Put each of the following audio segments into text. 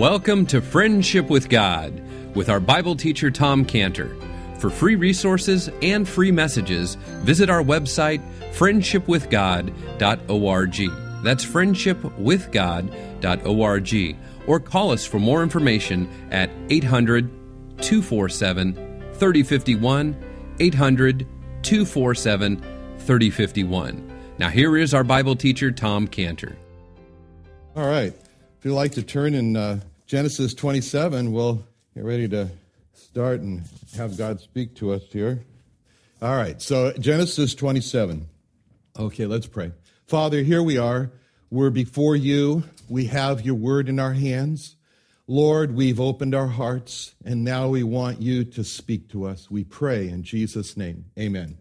Welcome to Friendship with God with our Bible teacher Tom Cantor. For free resources and free messages, visit our website friendshipwithgod.org. That's friendshipwithgod.org. Or call us for more information at 800 247 3051. 800 247 3051. Now, here is our Bible teacher, Tom Cantor. All right. If you'd like to turn in uh, Genesis 27, we'll get ready to start and have God speak to us here. All right. So, Genesis 27. Okay, let's pray. Father, here we are. We're before you. We have your word in our hands. Lord, we've opened our hearts, and now we want you to speak to us. We pray in Jesus' name. Amen.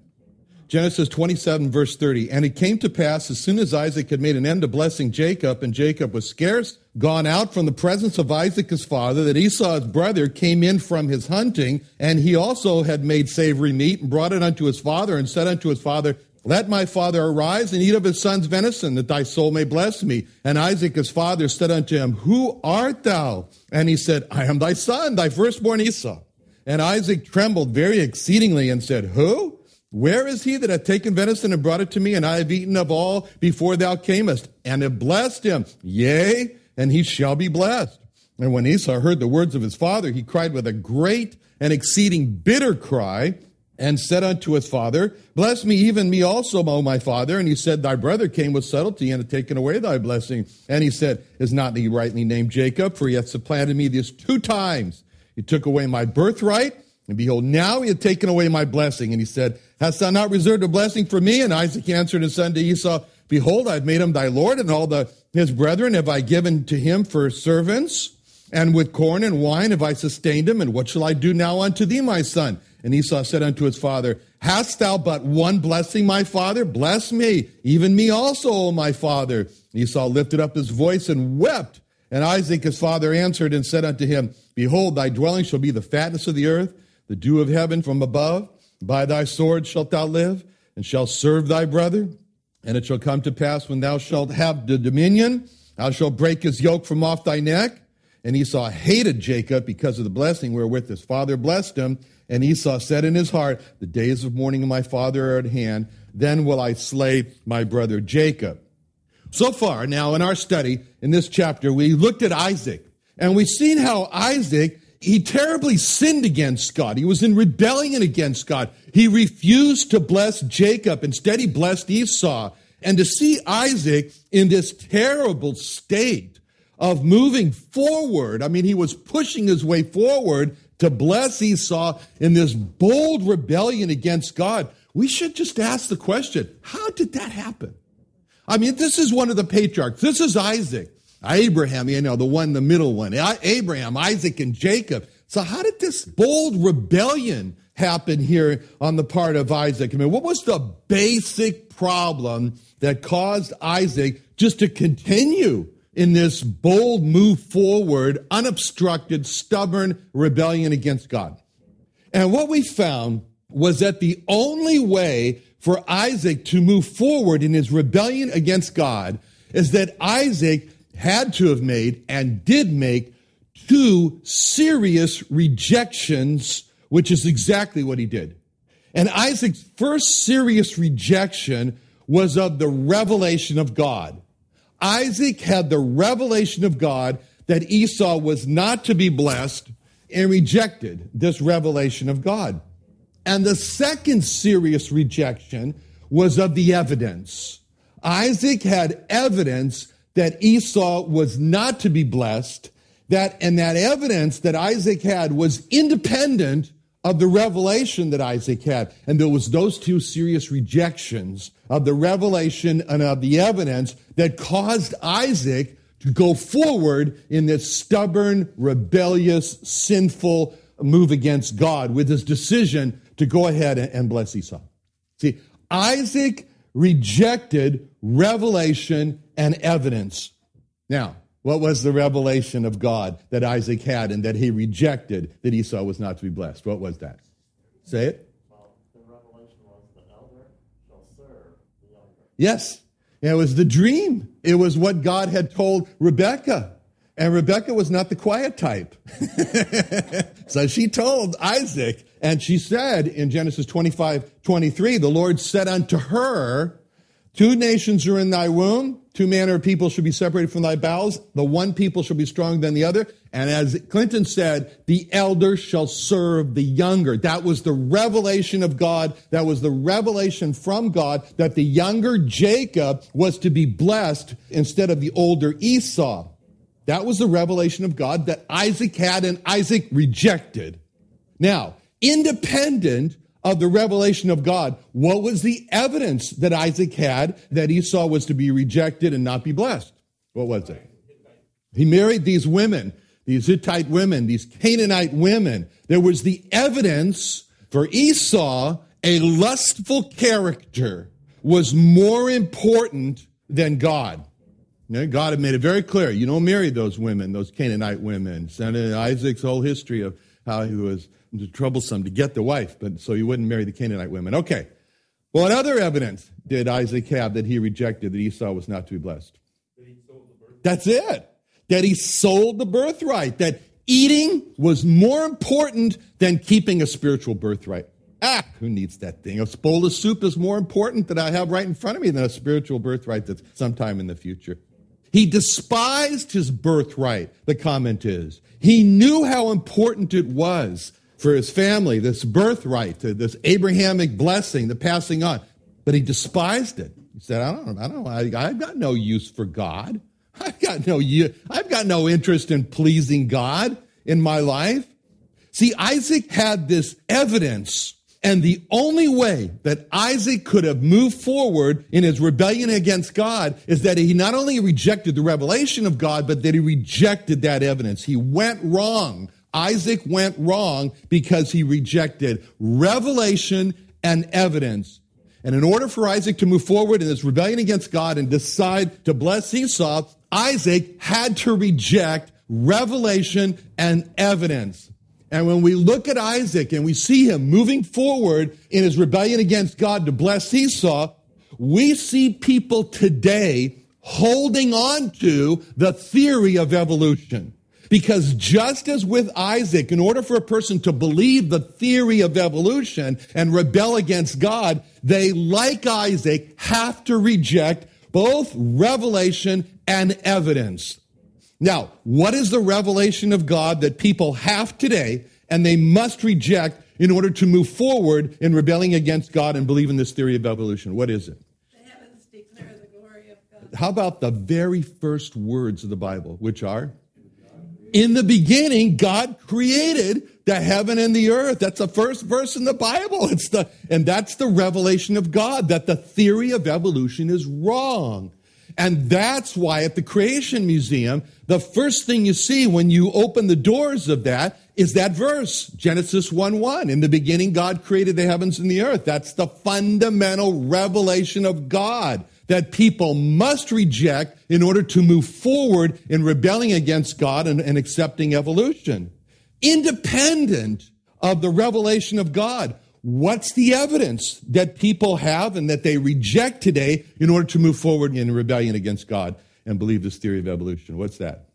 Genesis 27, verse 30. And it came to pass as soon as Isaac had made an end of blessing Jacob, and Jacob was scarce gone out from the presence of Isaac his father, that Esau his brother came in from his hunting, and he also had made savory meat, and brought it unto his father, and said unto his father, Let my father arise and eat of his son's venison, that thy soul may bless me. And Isaac his father said unto him, Who art thou? And he said, I am thy son, thy firstborn Esau. And Isaac trembled very exceedingly and said, Who? Where is he that hath taken venison and brought it to me, and I have eaten of all before thou camest, and have blessed him? Yea, and he shall be blessed. And when Esau heard the words of his father, he cried with a great and exceeding bitter cry, and said unto his father, Bless me, even me also, O my father. And he said, Thy brother came with subtlety and had taken away thy blessing. And he said, Is not he rightly named Jacob? For he hath supplanted me these two times. He took away my birthright, and behold, now he hath taken away my blessing. And he said, Hast thou not reserved a blessing for me? And Isaac answered his son to Esau, Behold, I've made him thy Lord, and all the his brethren have I given to him for servants, and with corn and wine have I sustained him. And what shall I do now unto thee, my son? And Esau said unto his father, Hast thou but one blessing, my father? Bless me, even me also, O my father. Esau lifted up his voice and wept. And Isaac his father answered and said unto him, Behold, thy dwelling shall be the fatness of the earth, the dew of heaven from above. By thy sword shalt thou live, and shalt serve thy brother. And it shall come to pass when thou shalt have the dominion, thou shalt break his yoke from off thy neck. And Esau hated Jacob because of the blessing wherewith his father blessed him. And Esau said in his heart, The days of mourning of my father are at hand. Then will I slay my brother Jacob. So far, now in our study in this chapter, we looked at Isaac and we've seen how Isaac he terribly sinned against God. He was in rebellion against God. He refused to bless Jacob. Instead, he blessed Esau. And to see Isaac in this terrible state of moving forward, I mean, he was pushing his way forward to bless Esau in this bold rebellion against God. We should just ask the question how did that happen? I mean, this is one of the patriarchs. This is Isaac. Abraham, you know, the one, the middle one, Abraham, Isaac, and Jacob. So how did this bold rebellion happen here on the part of Isaac? I mean, what was the basic problem that caused Isaac just to continue in this bold move forward, unobstructed, stubborn rebellion against God? And what we found was that the only way for Isaac to move forward in his rebellion against God is that Isaac had to have made and did make two serious rejections, which is exactly what he did. And Isaac's first serious rejection was of the revelation of God. Isaac had the revelation of God that Esau was not to be blessed and rejected this revelation of God. And the second serious rejection was of the evidence. Isaac had evidence that Esau was not to be blessed, that, and that evidence that Isaac had was independent of the revelation that Isaac had. And there was those two serious rejections of the revelation and of the evidence that caused Isaac to go forward in this stubborn, rebellious, sinful move against God with his decision to go ahead and bless Esau. See, Isaac rejected revelation and evidence. Now, what was the revelation of God that Isaac had and that he rejected that Esau was not to be blessed? What was that? Say it. Well, the revelation was the elder shall serve the. Yes. It was the dream. It was what God had told Rebekah. And Rebecca was not the quiet type. so she told Isaac, and she said in Genesis 25, 23, the Lord said unto her, Two nations are in thy womb, two manner of people shall be separated from thy bowels. The one people shall be stronger than the other. And as Clinton said, the elder shall serve the younger. That was the revelation of God. That was the revelation from God that the younger Jacob was to be blessed instead of the older Esau. That was the revelation of God that Isaac had and Isaac rejected. Now, independent of the revelation of God, what was the evidence that Isaac had that Esau was to be rejected and not be blessed? What was it? He married these women, these Hittite women, these Canaanite women. There was the evidence for Esau, a lustful character, was more important than God. God had made it very clear you don't marry those women, those Canaanite women. And Isaac's whole history of how he was troublesome to get the wife, but so he wouldn't marry the Canaanite women. Okay. Well, what other evidence did Isaac have that he rejected that Esau was not to be blessed? That's it. That he sold the birthright. That eating was more important than keeping a spiritual birthright. Ah, who needs that thing? A bowl of soup is more important that I have right in front of me than a spiritual birthright that's sometime in the future. He despised his birthright, the comment is. He knew how important it was for his family, this birthright, uh, this Abrahamic blessing, the passing on. But he despised it. He said, I don't, I don't, I, I've got no use for God. I've got no, I've got no interest in pleasing God in my life. See, Isaac had this evidence and the only way that Isaac could have moved forward in his rebellion against God is that he not only rejected the revelation of God, but that he rejected that evidence. He went wrong. Isaac went wrong because he rejected revelation and evidence. And in order for Isaac to move forward in this rebellion against God and decide to bless Esau, Isaac had to reject revelation and evidence. And when we look at Isaac and we see him moving forward in his rebellion against God to bless Esau, we see people today holding on to the theory of evolution. Because just as with Isaac, in order for a person to believe the theory of evolution and rebel against God, they, like Isaac, have to reject both revelation and evidence. Now, what is the revelation of God that people have today and they must reject in order to move forward in rebelling against God and believe in this theory of evolution? What is it? The heavens declare the glory of God. How about the very first words of the Bible, which are? In the beginning, God created the heaven and the earth. That's the first verse in the Bible. It's the, and that's the revelation of God that the theory of evolution is wrong. And that's why at the Creation Museum, the first thing you see when you open the doors of that is that verse, Genesis 1 1. In the beginning, God created the heavens and the earth. That's the fundamental revelation of God that people must reject in order to move forward in rebelling against God and, and accepting evolution. Independent of the revelation of God. What's the evidence that people have and that they reject today in order to move forward in rebellion against God and believe this theory of evolution? What's that?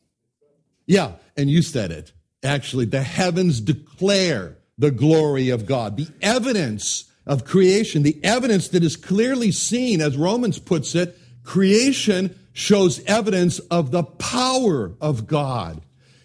Yeah, and you said it. Actually, the heavens declare the glory of God. The evidence of creation, the evidence that is clearly seen, as Romans puts it, creation shows evidence of the power of God.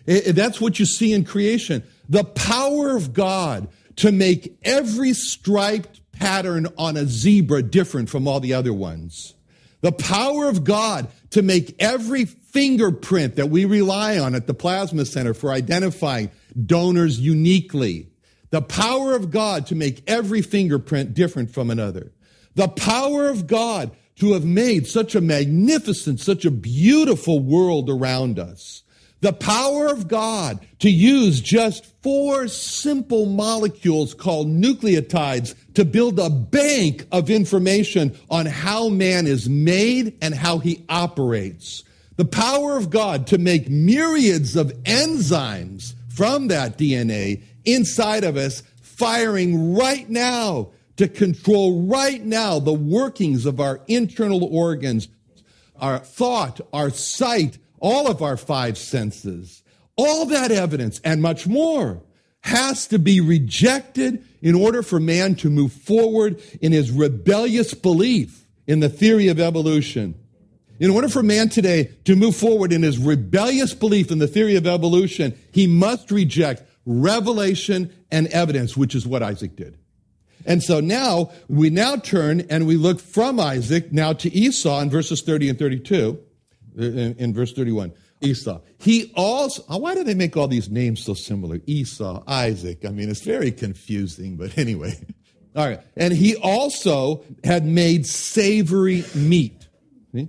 That's what you see in creation. The power of God to make every striped pattern on a zebra different from all the other ones. The power of God to make every fingerprint that we rely on at the Plasma Center for identifying donors uniquely. The power of God to make every fingerprint different from another. The power of God to have made such a magnificent, such a beautiful world around us. The power of God to use just four simple molecules called nucleotides to build a bank of information on how man is made and how he operates. The power of God to make myriads of enzymes from that DNA inside of us firing right now to control right now the workings of our internal organs, our thought, our sight, all of our five senses, all that evidence and much more has to be rejected in order for man to move forward in his rebellious belief in the theory of evolution. In order for man today to move forward in his rebellious belief in the theory of evolution, he must reject revelation and evidence, which is what Isaac did. And so now we now turn and we look from Isaac now to Esau in verses 30 and 32, uh, in, in verse 31. Esau. He also, oh, why do they make all these names so similar? Esau, Isaac. I mean, it's very confusing, but anyway. All right. And he also had made savory meat. See,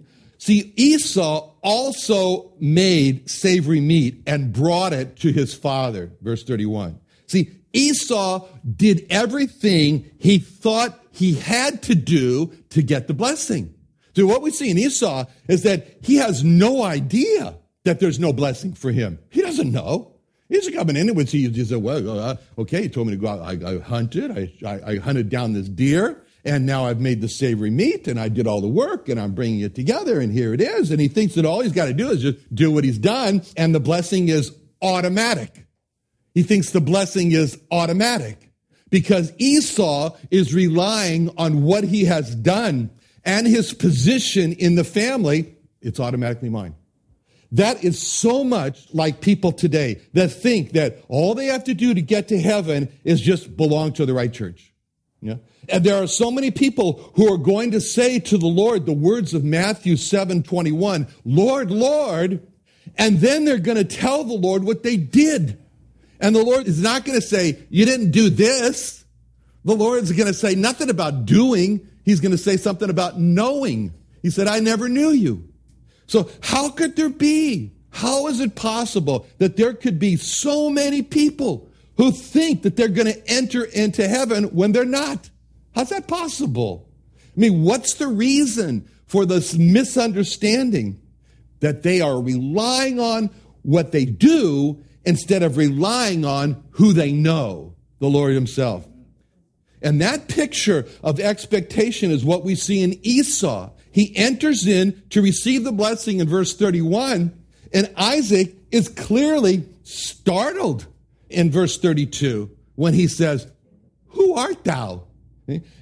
Esau also made savory meat and brought it to his father. Verse 31. See, Esau did everything he thought he had to do to get the blessing. So what we see in Esau is that he has no idea that there's no blessing for him. He doesn't know. He's coming in and he just said, well, uh, okay, he told me to go out. I, I hunted. I, I, hunted down this deer and now I've made the savory meat and I did all the work and I'm bringing it together and here it is. And he thinks that all he's got to do is just do what he's done and the blessing is automatic. He thinks the blessing is automatic because Esau is relying on what he has done and his position in the family. It's automatically mine. That is so much like people today that think that all they have to do to get to heaven is just belong to the right church. Yeah? And there are so many people who are going to say to the Lord the words of Matthew 7 21, Lord, Lord, and then they're going to tell the Lord what they did. And the Lord is not going to say, You didn't do this. The Lord is going to say nothing about doing. He's going to say something about knowing. He said, I never knew you. So how could there be? How is it possible that there could be so many people who think that they're going to enter into heaven when they're not? How's that possible? I mean, what's the reason for this misunderstanding that they are relying on what they do instead of relying on who they know, the Lord Himself? And that picture of expectation is what we see in Esau. He enters in to receive the blessing in verse 31, and Isaac is clearly startled in verse 32 when he says, Who art thou?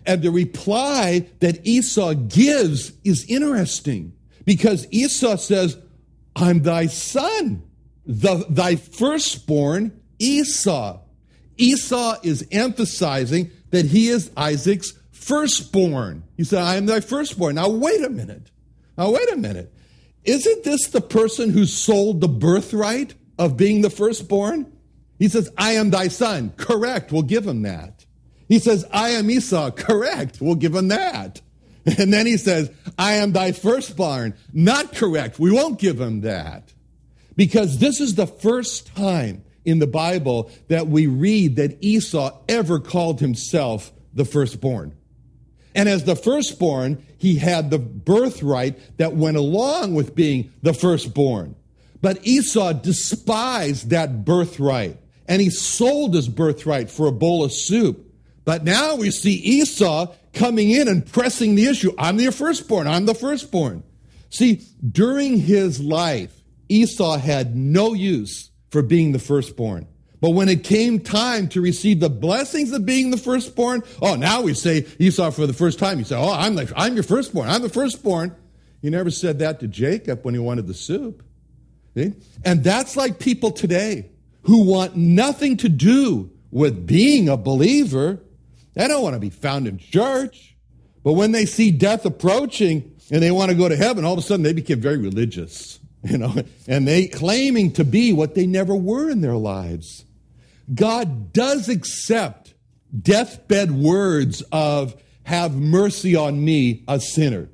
And the reply that Esau gives is interesting because Esau says, I'm thy son, the, thy firstborn Esau. Esau is emphasizing that he is Isaac's firstborn. He said, I am thy firstborn. Now, wait a minute. Now, wait a minute. Isn't this the person who sold the birthright of being the firstborn? He says, I am thy son. Correct. We'll give him that. He says, I am Esau. Correct. We'll give him that. And then he says, I am thy firstborn. Not correct. We won't give him that. Because this is the first time in the Bible that we read that Esau ever called himself the firstborn. And as the firstborn, he had the birthright that went along with being the firstborn. But Esau despised that birthright and he sold his birthright for a bowl of soup. But now we see Esau coming in and pressing the issue. I'm the firstborn. I'm the firstborn. See, during his life, Esau had no use for being the firstborn. But when it came time to receive the blessings of being the firstborn, oh, now we say Esau for the first time. You say, oh, I'm, like, I'm your firstborn. I'm the firstborn. He never said that to Jacob when he wanted the soup. See? And that's like people today who want nothing to do with being a believer. They don't want to be found in church. But when they see death approaching and they want to go to heaven, all of a sudden they become very religious, you know, and they claiming to be what they never were in their lives. God does accept deathbed words of, have mercy on me, a sinner.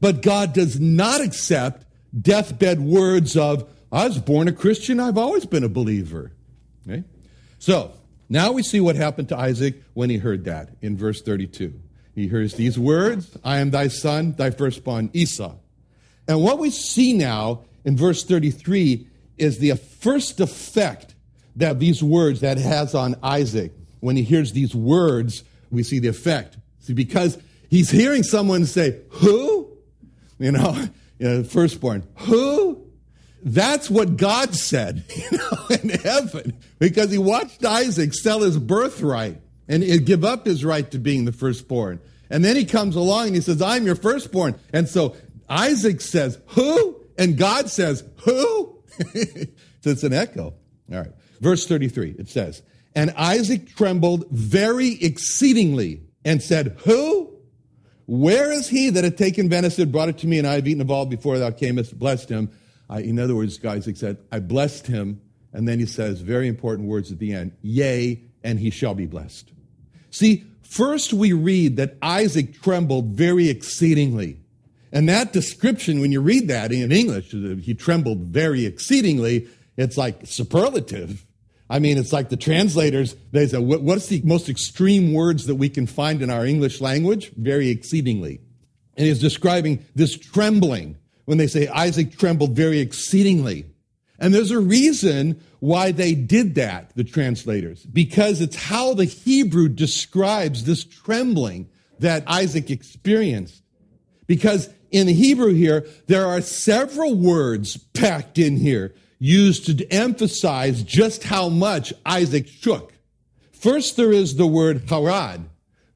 But God does not accept deathbed words of, I was born a Christian, I've always been a believer. Okay? So, now we see what happened to Isaac when he heard that in verse 32. He hears these words I am thy son, thy firstborn Esau. And what we see now in verse 33 is the first effect that these words that has on Isaac. When he hears these words, we see the effect. See, because he's hearing someone say, Who? You know, you know firstborn, who? That's what God said you know, in heaven because he watched Isaac sell his birthright and give up his right to being the firstborn. And then he comes along and he says, I'm your firstborn. And so Isaac says, Who? And God says, Who? so it's an echo. All right. Verse 33, it says, And Isaac trembled very exceedingly and said, Who? Where is he that had taken venison, brought it to me, and I have eaten of all before thou camest, blessed him? I, in other words, Isaac said, I blessed him. And then he says very important words at the end, Yea, and he shall be blessed. See, first we read that Isaac trembled very exceedingly. And that description, when you read that in English, he trembled very exceedingly, it's like superlative. I mean, it's like the translators, they say, what's the most extreme words that we can find in our English language? Very exceedingly. And he's describing this trembling when they say Isaac trembled very exceedingly. And there's a reason why they did that, the translators, because it's how the Hebrew describes this trembling that Isaac experienced. Because in the Hebrew here, there are several words packed in here used to emphasize just how much Isaac shook. First, there is the word harad.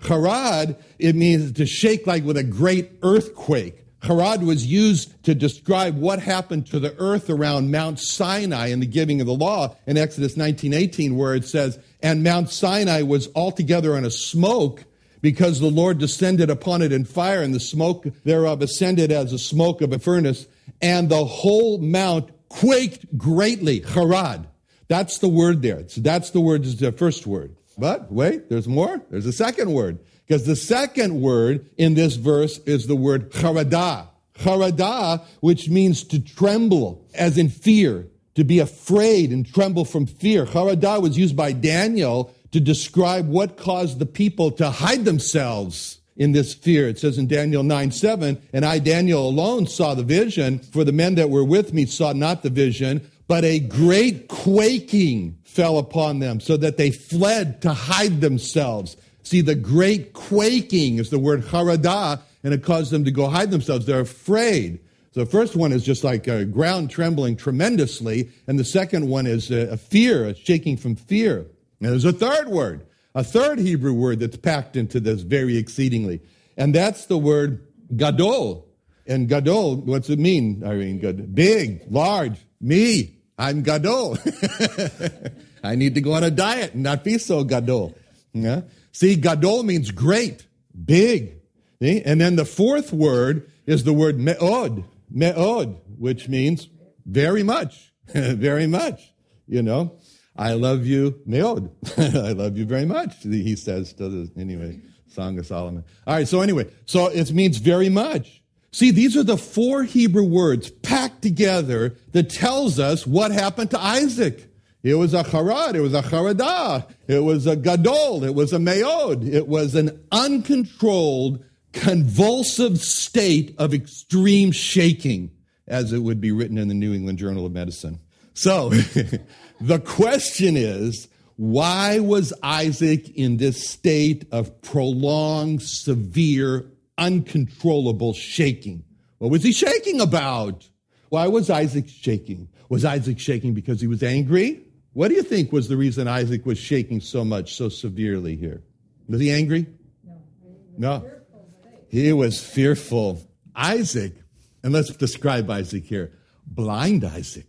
Harad, it means to shake like with a great earthquake. Harad was used to describe what happened to the earth around Mount Sinai in the giving of the law in Exodus 19:18 where it says, "And Mount Sinai was altogether in a smoke because the Lord descended upon it in fire, and the smoke thereof ascended as the smoke of a furnace, and the whole mount quaked greatly. Harad. That's the word there. That's the word, is the first word. But wait, there's more. There's a second word. Because the second word in this verse is the word charadah. Charadah, which means to tremble, as in fear, to be afraid and tremble from fear. Charadah was used by Daniel to describe what caused the people to hide themselves in this fear. It says in Daniel 9 7, and I, Daniel, alone saw the vision, for the men that were with me saw not the vision, but a great quaking fell upon them, so that they fled to hide themselves. See, the great quaking is the word haradah, and it caused them to go hide themselves. They're afraid. So the first one is just like a ground trembling tremendously, and the second one is uh, a fear, a shaking from fear. And there's a third word, a third Hebrew word that's packed into this very exceedingly. And that's the word gadol. And gadol, what's it mean, Irene? Good. Big, large, me. I'm gadol. I need to go on a diet and not be so gadol. Yeah? See, gadol means great, big. See? And then the fourth word is the word me'od, me'od, which means very much, very much, you know. I love you, me'od. I love you very much, he says to the, anyway, Song of Solomon. All right, so anyway, so it means very much. See, these are the four Hebrew words packed together that tells us what happened to Isaac. It was a charad, it was a charadah, it was a gadol, it was a me'od, it was an uncontrolled, convulsive state of extreme shaking, as it would be written in the New England Journal of Medicine. So, the question is, why was Isaac in this state of prolonged, severe, uncontrollable shaking? What was he shaking about? Why was Isaac shaking? Was Isaac shaking because he was angry? What do you think was the reason Isaac was shaking so much, so severely here? Was he angry? No. no. He was fearful. Isaac, and let's describe Isaac here blind Isaac.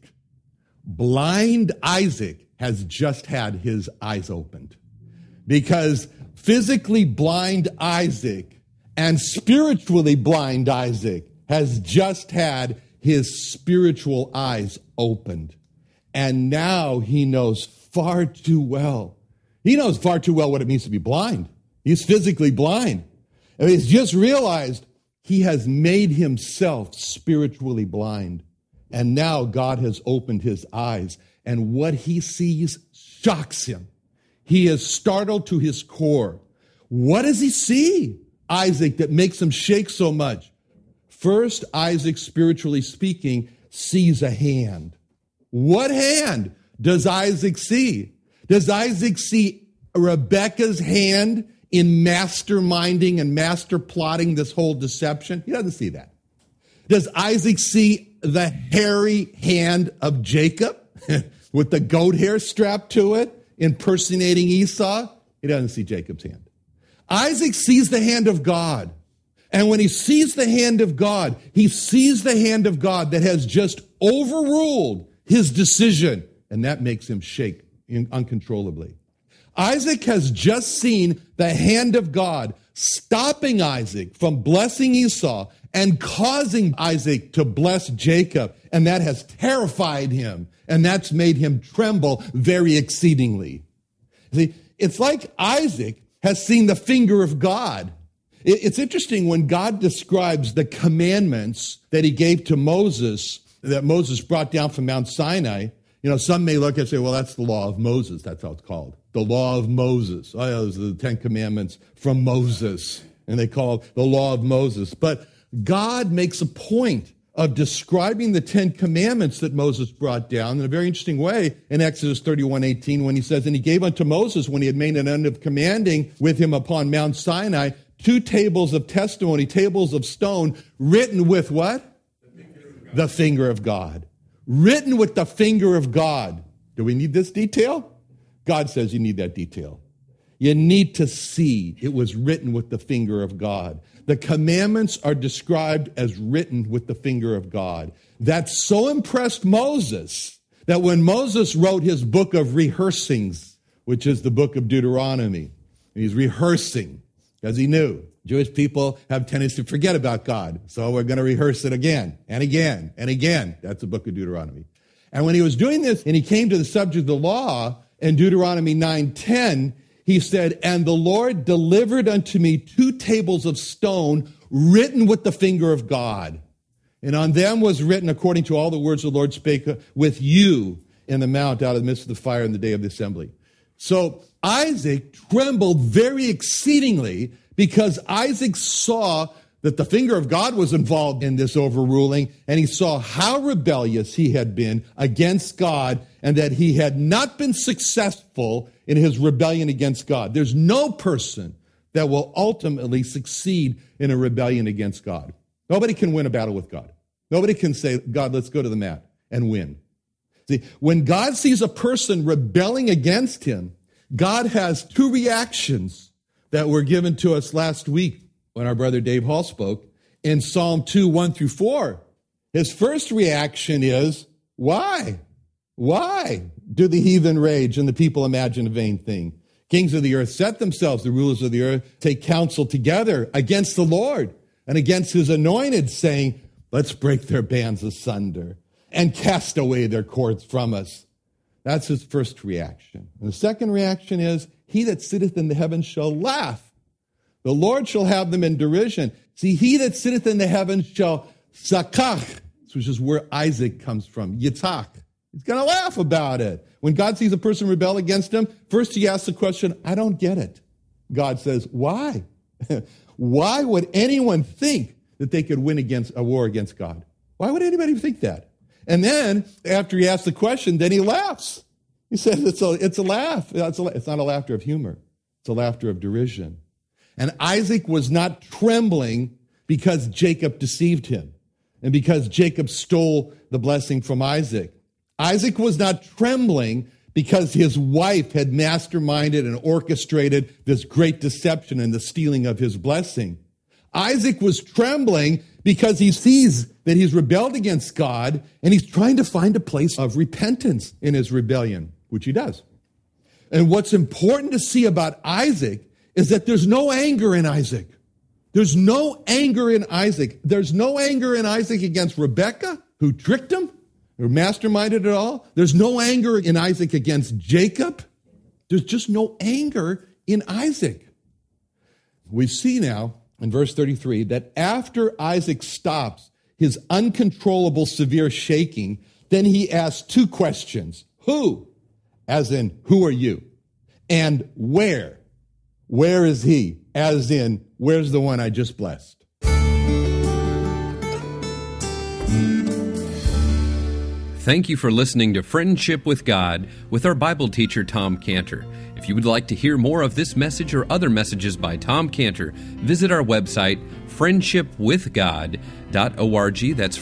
Blind Isaac has just had his eyes opened because physically blind Isaac and spiritually blind Isaac has just had his spiritual eyes opened. And now he knows far too well. He knows far too well what it means to be blind. He's physically blind. And he's just realized he has made himself spiritually blind. And now God has opened his eyes, and what he sees shocks him. He is startled to his core. What does he see, Isaac, that makes him shake so much? First, Isaac, spiritually speaking, sees a hand. What hand does Isaac see? Does Isaac see Rebecca's hand in masterminding and master plotting this whole deception? He doesn't see that. Does Isaac see the hairy hand of Jacob with the goat hair strapped to it, impersonating Esau? He doesn't see Jacob's hand. Isaac sees the hand of God. And when he sees the hand of God, he sees the hand of God that has just overruled his decision, and that makes him shake uncontrollably. Isaac has just seen the hand of God stopping Isaac from blessing Esau and causing Isaac to bless Jacob. And that has terrified him. And that's made him tremble very exceedingly. See, it's like Isaac has seen the finger of God. It's interesting when God describes the commandments that he gave to Moses, that Moses brought down from Mount Sinai. You know, some may look and say, well, that's the law of Moses. That's how it's called. The law of Moses. Oh, yeah, those are the Ten Commandments from Moses. And they call it the law of Moses. But God makes a point of describing the Ten Commandments that Moses brought down in a very interesting way in Exodus 31 18, when he says, And he gave unto Moses, when he had made an end of commanding with him upon Mount Sinai, two tables of testimony, tables of stone, written with what? The finger of God. Written with the finger of God. Do we need this detail? God says you need that detail. You need to see it was written with the finger of God. The commandments are described as written with the finger of God. That so impressed Moses that when Moses wrote his book of rehearsings, which is the book of Deuteronomy, he's rehearsing because he knew Jewish people have tendency to forget about God. So we're going to rehearse it again and again and again. That's the book of Deuteronomy. And when he was doing this and he came to the subject of the law in Deuteronomy 9:10, he said, "And the Lord delivered unto me two tables of stone written with the finger of God. And on them was written according to all the words the Lord spake uh, with you in the mount out of the midst of the fire in the day of the assembly." So Isaac trembled very exceedingly because Isaac saw that the finger of God was involved in this overruling, and he saw how rebellious he had been against God and that he had not been successful in his rebellion against God. There's no person that will ultimately succeed in a rebellion against God. Nobody can win a battle with God. Nobody can say, God, let's go to the mat and win. See, when God sees a person rebelling against him, God has two reactions that were given to us last week when our brother Dave Hall spoke in Psalm 2, 1 through 4. His first reaction is, Why? Why do the heathen rage and the people imagine a vain thing? Kings of the earth set themselves, the rulers of the earth take counsel together against the Lord and against his anointed, saying, Let's break their bands asunder and cast away their cords from us. That's his first reaction. And the second reaction is, He that sitteth in the heavens shall laugh. The Lord shall have them in derision. See, he that sitteth in the heavens shall sakach, which is where Isaac comes from, yitzhak. He's going to laugh about it. When God sees a person rebel against him, first he asks the question, I don't get it. God says, why? why would anyone think that they could win against a war against God? Why would anybody think that? And then after he asks the question, then he laughs. He says it's a, it's a laugh. It's, a, it's not a laughter of humor. It's a laughter of derision. And Isaac was not trembling because Jacob deceived him and because Jacob stole the blessing from Isaac. Isaac was not trembling because his wife had masterminded and orchestrated this great deception and the stealing of his blessing. Isaac was trembling because he sees that he's rebelled against God and he's trying to find a place of repentance in his rebellion, which he does. And what's important to see about Isaac is that there's no anger in Isaac. There's no anger in Isaac. There's no anger in Isaac against Rebekah, who tricked him, who masterminded it all. There's no anger in Isaac against Jacob. There's just no anger in Isaac. We see now in verse 33 that after Isaac stops his uncontrollable severe shaking, then he asks two questions Who? As in, who are you? And where? Where is he? As in, where's the one I just blessed? Thank you for listening to Friendship with God with our Bible teacher, Tom Cantor. If you would like to hear more of this message or other messages by Tom Cantor, visit our website, friendshipwithgod.org. That's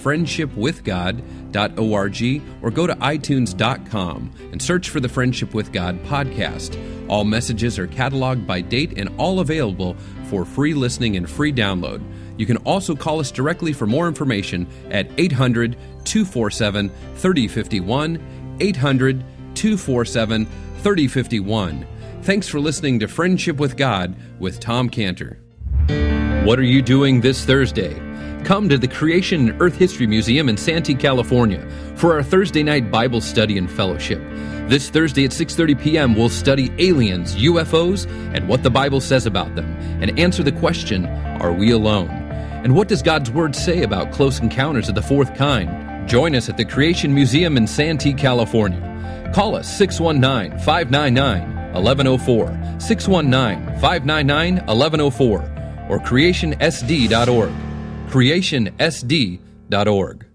friendshipwithgod.org. Or go to itunes.com and search for the Friendship with God podcast. All messages are cataloged by date and all available for free listening and free download. You can also call us directly for more information at 800 247 3051. 800 247 3051. Thanks for listening to Friendship with God with Tom Cantor. What are you doing this Thursday? Come to the Creation and Earth History Museum in Santee, California for our Thursday night Bible study and fellowship. This Thursday at 6:30 p.m. we'll study aliens, UFOs, and what the Bible says about them and answer the question, are we alone? And what does God's word say about close encounters of the fourth kind? Join us at the Creation Museum in Santee, California. Call us 619 599 1104, 619 599 1104, or creationsd.org. Creationsd.org.